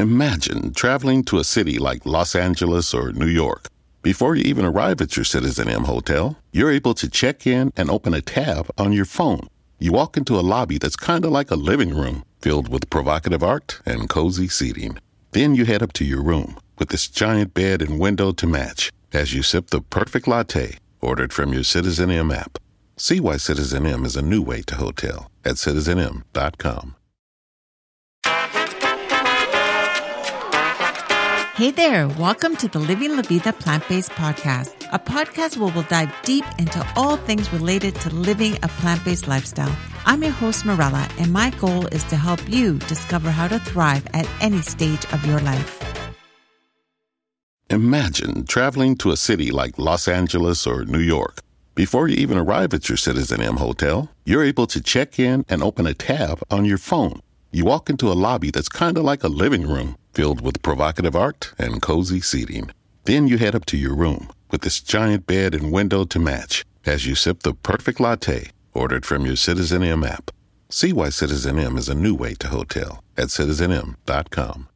Imagine traveling to a city like Los Angeles or New York. Before you even arrive at your Citizen M hotel, you're able to check in and open a tab on your phone. You walk into a lobby that's kind of like a living room, filled with provocative art and cozy seating. Then you head up to your room with this giant bed and window to match as you sip the perfect latte ordered from your Citizen M app. See why Citizen M is a new way to hotel at citizenm.com. Hey there, welcome to the Living La Vida Plant Based Podcast, a podcast where we'll dive deep into all things related to living a plant based lifestyle. I'm your host, Morella, and my goal is to help you discover how to thrive at any stage of your life. Imagine traveling to a city like Los Angeles or New York. Before you even arrive at your Citizen M hotel, you're able to check in and open a tab on your phone. You walk into a lobby that's kind of like a living room, filled with provocative art and cozy seating. Then you head up to your room with this giant bed and window to match as you sip the perfect latte ordered from your Citizen M app. See why Citizen M is a new way to hotel at citizenm.com.